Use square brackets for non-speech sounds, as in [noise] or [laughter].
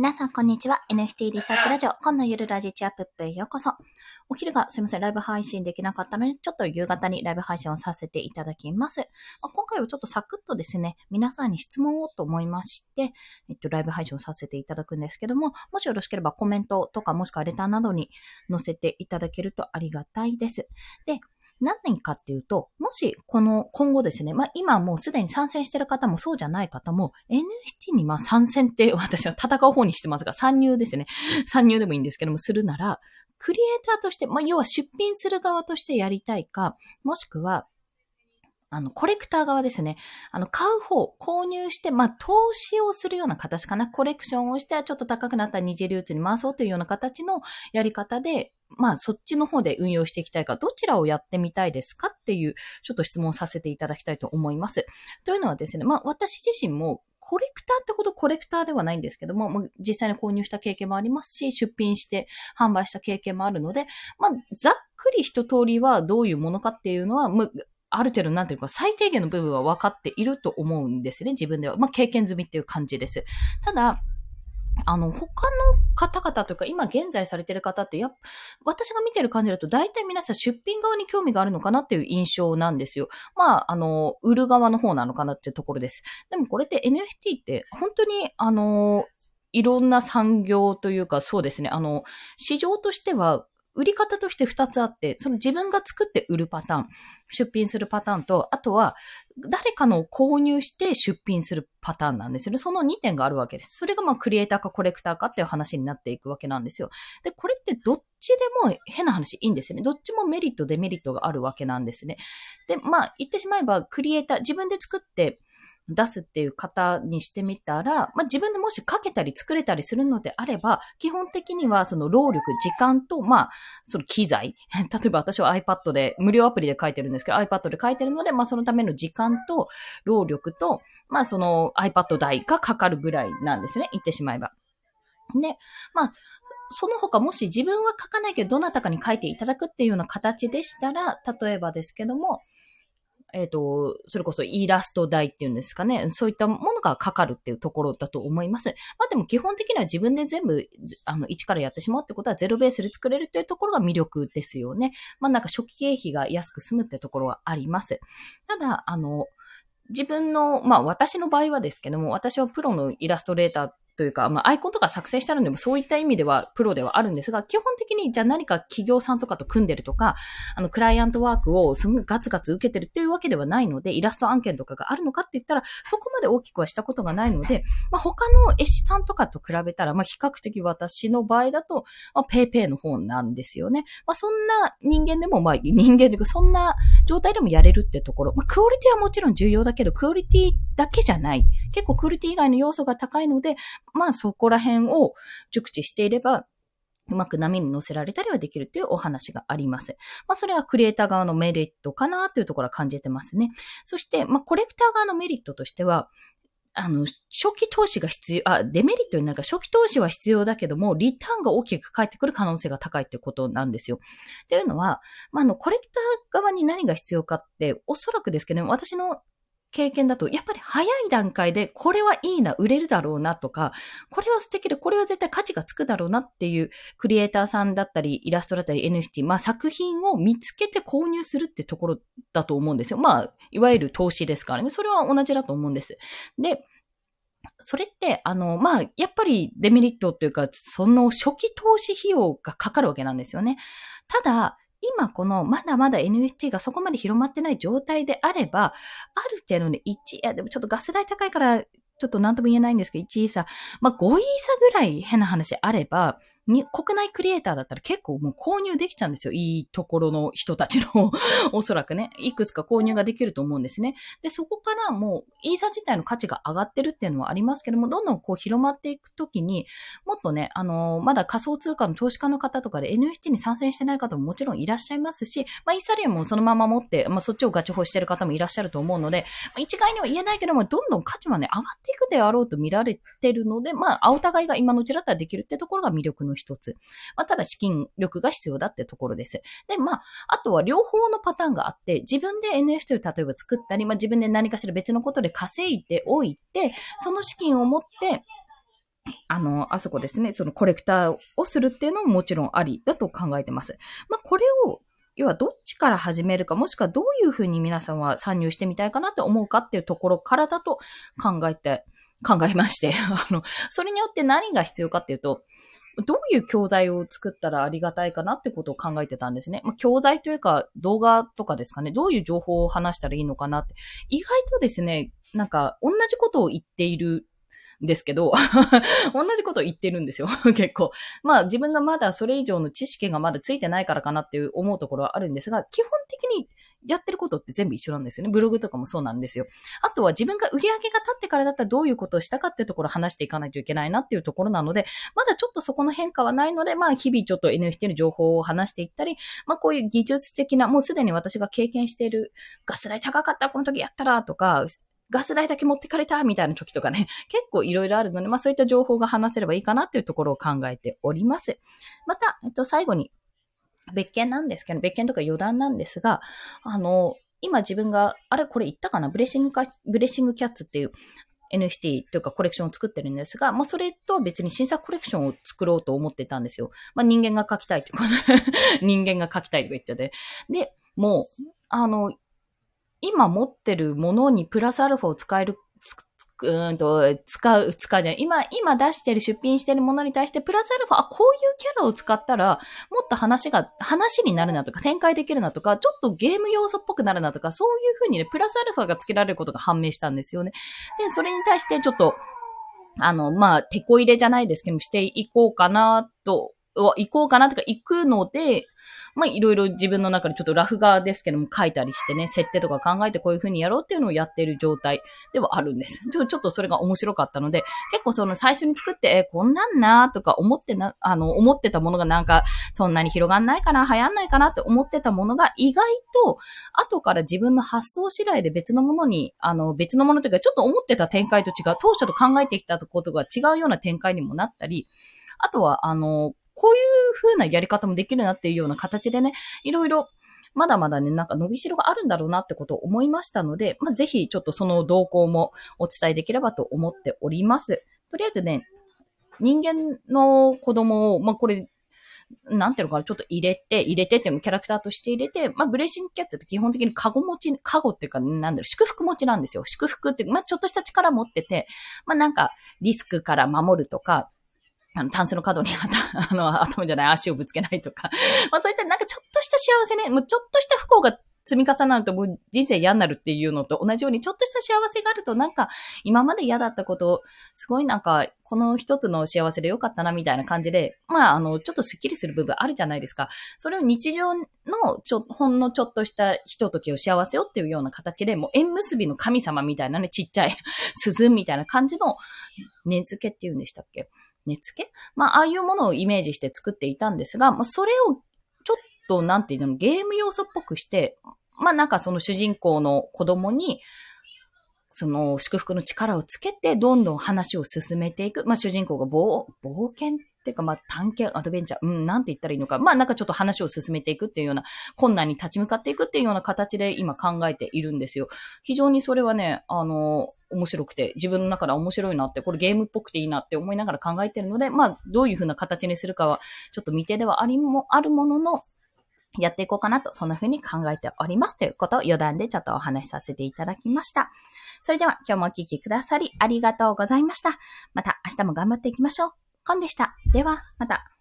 皆さん、こんにちは。NFT リサーチラジオ、今のゆるラジチアプップへようこそ。お昼がすいません、ライブ配信できなかったので、ちょっと夕方にライブ配信をさせていただきます。まあ、今回はちょっとサクッとですね、皆さんに質問をと思いまして、えっと、ライブ配信をさせていただくんですけども、もしよろしければコメントとか、もしくはレターなどに載せていただけるとありがたいです。で、何人かっていうと、もし、この、今後ですね、まあ今もうすでに参戦してる方もそうじゃない方も、NFT にまあ参戦って [laughs] 私は戦う方にしてますが、参入ですね。参入でもいいんですけども、するなら、クリエイターとして、まあ要は出品する側としてやりたいか、もしくは、あの、コレクター側ですね。あの、買う方、購入して、まあ、投資をするような形かな。コレクションをして、ちょっと高くなった二次流通に回そうというような形のやり方で、まあ、そっちの方で運用していきたいか、どちらをやってみたいですかっていう、ちょっと質問させていただきたいと思います。というのはですね、まあ、私自身も、コレクターってほどコレクターではないんですけども、ま実際に購入した経験もありますし、出品して販売した経験もあるので、まあ、ざっくり一通りはどういうものかっていうのは、あある程度なんていうか最低限の部分は分かっていると思うんですね、自分では。まあ、経験済みっていう感じです。ただ、あの、他の方々というか、今現在されてる方って、やっぱ私が見てる感じだと、大体皆さん出品側に興味があるのかなっていう印象なんですよ。まあ、あの、売る側の方なのかなっていうところです。でもこれって NFT って、本当に、あの、いろんな産業というか、そうですね、あの、市場としては、売り方として2つあって、その自分が作って売るパターン、出品するパターンと、あとは誰かの購入して出品するパターンなんですよね。その2点があるわけです。それがまあクリエイターかコレクターかっていう話になっていくわけなんですよ。で、これってどっちでも変な話いいんですよね。どっちもメリット、デメリットがあるわけなんですね。で、まあ言ってしまえばクリエイター、自分で作って出すっていう方にしてみたら、まあ、自分でもし書けたり作れたりするのであれば、基本的にはその労力、時間と、まあ、その機材。[laughs] 例えば私は iPad で、無料アプリで書いてるんですけど、iPad で書いてるので、まあ、そのための時間と、労力と、まあ、その iPad 代がかかるぐらいなんですね。言ってしまえば。で、まあ、その他もし自分は書かないけどどなたかに書いていただくっていうような形でしたら、例えばですけども、えっ、ー、と、それこそイラスト代っていうんですかね。そういったものがかかるっていうところだと思います。まあでも基本的には自分で全部、あの、一からやってしまうってことはゼロベースで作れるというところが魅力ですよね。まあなんか初期経費が安く済むってところはあります。ただ、あの、自分の、まあ私の場合はですけども、私はプロのイラストレーターというか、まあ、アイコンとか作成してあるんでも、そういった意味ではプロではあるんですが、基本的にじゃあ何か企業さんとかと組んでるとか、あの、クライアントワークをすごいガツガツ受けてるっていうわけではないので、イラスト案件とかがあるのかって言ったら、そこまで大きくはしたことがないので、まあ、他の絵師さんとかと比べたら、まあ、比較的私の場合だと、まあ、ペイペイの方なんですよね。まあ、そんな人間でも、まあ、人間というか、そんな状態でもやれるってところ。まあ、クオリティはもちろん重要だけど、クオリティだけじゃない。結構クオリティ以外の要素が高いので、まあ、そこら辺を熟知していれば、うまく波に乗せられたりはできるっていうお話があります。まあ、それはクリエイター側のメリットかなというところは感じてますね。そして、まあ、コレクター側のメリットとしては、あの、初期投資が必要、あ、デメリットになるか、初期投資は必要だけども、リターンが大きく返ってくる可能性が高いってことなんですよ。っていうのは、まあ、あの、コレクター側に何が必要かって、おそらくですけど、ね私の経験だと、やっぱり早い段階で、これはいいな、売れるだろうなとか、これは素敵で、これは絶対価値がつくだろうなっていうクリエイターさんだったり、イラストだったり NFT、まあ作品を見つけて購入するってところだと思うんですよ。まあ、いわゆる投資ですからね。それは同じだと思うんです。で、それって、あの、まあ、やっぱりデメリットというか、その初期投資費用がかかるわけなんですよね。ただ、今このまだまだ NFT がそこまで広まってない状態であれば、ある程度ね、1、いやでもちょっとガス代高いからちょっと何とも言えないんですけど、1イーサ、まあ5イーサぐらい変な話あれば、国内クリエイターだったら結構もう購入できちゃうんですよ。いいところの人たちの [laughs] おそらくね、いくつか購入ができると思うんですね。で、そこからもう、イーサ自体の価値が上がってるっていうのはありますけども、どんどんこう広まっていくときに、もっとね、あのー、まだ仮想通貨の投資家の方とかで NFT に参戦してない方ももちろんいらっしゃいますし、まあ、イーサリアムもそのまま持って、まあ、そっちをガチホしてる方もいらっしゃると思うので、まあ、一概には言えないけども、どんどん価値はね、上がっていくであろうと見られてるので、まあ、お互いが今のうちだったらできるってところが魅力の一つ。まあ、ただ資金力が必要だってところです。で、まあ、あとは両方のパターンがあって、自分で NFT を例えば作ったり、まあ、自分で何かしら別のことで稼いでおいて、その資金を持って、あの、あそこですね、そのコレクターをするっていうのももちろんありだと考えてます。まあ、これを、要はどっちから始めるか、もしくはどういうふうに皆さんは参入してみたいかなって思うかっていうところからだと考えて、考えまして、[laughs] あの、それによって何が必要かっていうと、どういう教材を作ったらありがたいかなってことを考えてたんですね。まあ、教材というか動画とかですかね。どういう情報を話したらいいのかなって。意外とですね、なんか同じことを言っているんですけど、[laughs] 同じことを言ってるんですよ。[laughs] 結構。まあ自分がまだそれ以上の知識がまだついてないからかなって思うところはあるんですが、基本的にやってることって全部一緒なんですよね。ブログとかもそうなんですよ。あとは自分が売り上げが立ってからだったらどういうことをしたかっていうところを話していかないといけないなっていうところなので、まだちょっとそこの変化はないので、まあ日々ちょっと NFT の情報を話していったり、まあこういう技術的な、もうすでに私が経験しているガス代高かったこの時やったらとか、ガス代だけ持ってかれたみたいな時とかね、[laughs] 結構いろいろあるので、まあそういった情報が話せればいいかなっていうところを考えております。また、えっと、最後に、別件なんですけど、別件とか余談なんですが、あの、今自分が、あれこれ言ったかな？ブレッシングか、 Blessing Cats っていう NFT というかコレクションを作ってるんですが、まあそれとは別に新作コレクションを作ろうと思ってたんですよ。まあ人間が描きたいってこと [laughs] 人間が描きたいとか言っちゃって。で、もう、あの、今持ってるものにプラスアルファを使える、うんと、使う、使うじゃない。今、今出してる、出品してるものに対して、プラスアルファ、あ、こういうキャラを使ったら、もっと話が、話になるなとか、展開できるなとか、ちょっとゲーム要素っぽくなるなとか、そういうふうにね、プラスアルファが付けられることが判明したんですよね。で、それに対して、ちょっと、あの、まあ、手こ入れじゃないですけども、していこうかな、と行こうかなとか行くので、まあいろいろ自分の中でちょっとラフ側ですけども書いたりしてね、設定とか考えてこういう風にやろうっていうのをやっている状態ではあるんです。[laughs] ちょちょっとそれが面白かったので、結構その最初に作って、え、こんなんなとか思ってな、あの、思ってたものがなんか、そんなに広がんないかな、流行んないかなって思ってたものが意外と、後から自分の発想次第で別のものに、あの、別のものというか、ちょっと思ってた展開と違う、当初と考えてきたことが違うような展開にもなったり、あとは、あの、こういう風なやり方もできるなっていうような形でね、いろいろまだまだね、なんか伸びしろがあるんだろうなってことを思いましたので、まあ、ぜひちょっとその動向もお伝えできればと思っております。とりあえずね、人間の子供を、まあ、これ、なんていうのかな、ちょっと入れて、入れてっていうのキャラクターとして入れて、まあ、ブレーシングキャッツって基本的にカゴ持ち、カゴっていうか、なんだろう、祝福持ちなんですよ。祝福ってまあ、ちょっとした力持ってて、まあ、なんか、リスクから守るとか、あの、タンスの角に [laughs] あの、頭じゃない足をぶつけないとか。まあそういったなんかちょっとした幸せね、もうちょっとした不幸が積み重なるともう人生嫌になるっていうのと同じように、ちょっとした幸せがあるとなんか今まで嫌だったこと、すごいなんかこの一つの幸せでよかったなみたいな感じで、まああの、ちょっとスッキリする部分あるじゃないですか。それを日常のちょ、ほんのちょっとしたひとときを幸せよっていうような形で、もう縁結びの神様みたいなね、ちっちゃい鈴みたいな感じの根付けっていうんでしたっけ？根付け？まあ、ああいうものをイメージして作っていたんですが、まあ、それをちょっと、なんていうの、ゲーム要素っぽくして、まあ、なんかその主人公の子供に、その祝福の力をつけて、どんどん話を進めていく。まあ、主人公が冒冒険っていうか、まあ、探検、アドベンチャー、うん、なんて言ったらいいのか。まあ、なんかちょっと話を進めていくっていうような、困難に立ち向かっていくっていうような形で今考えているんですよ。非常にそれはね、あの、面白くて、自分の中で面白いなって、これゲームっぽくていいなって思いながら考えてるので、まあ、どういう風な形にするかは、ちょっと未定ではありも、あるものの、やっていこうかなと、そんな風に考えております。ということを余談でちょっとお話しさせていただきました。それでは今日もお聴きくださりありがとうございました。また明日も頑張っていきましょう。コンでした。では、また。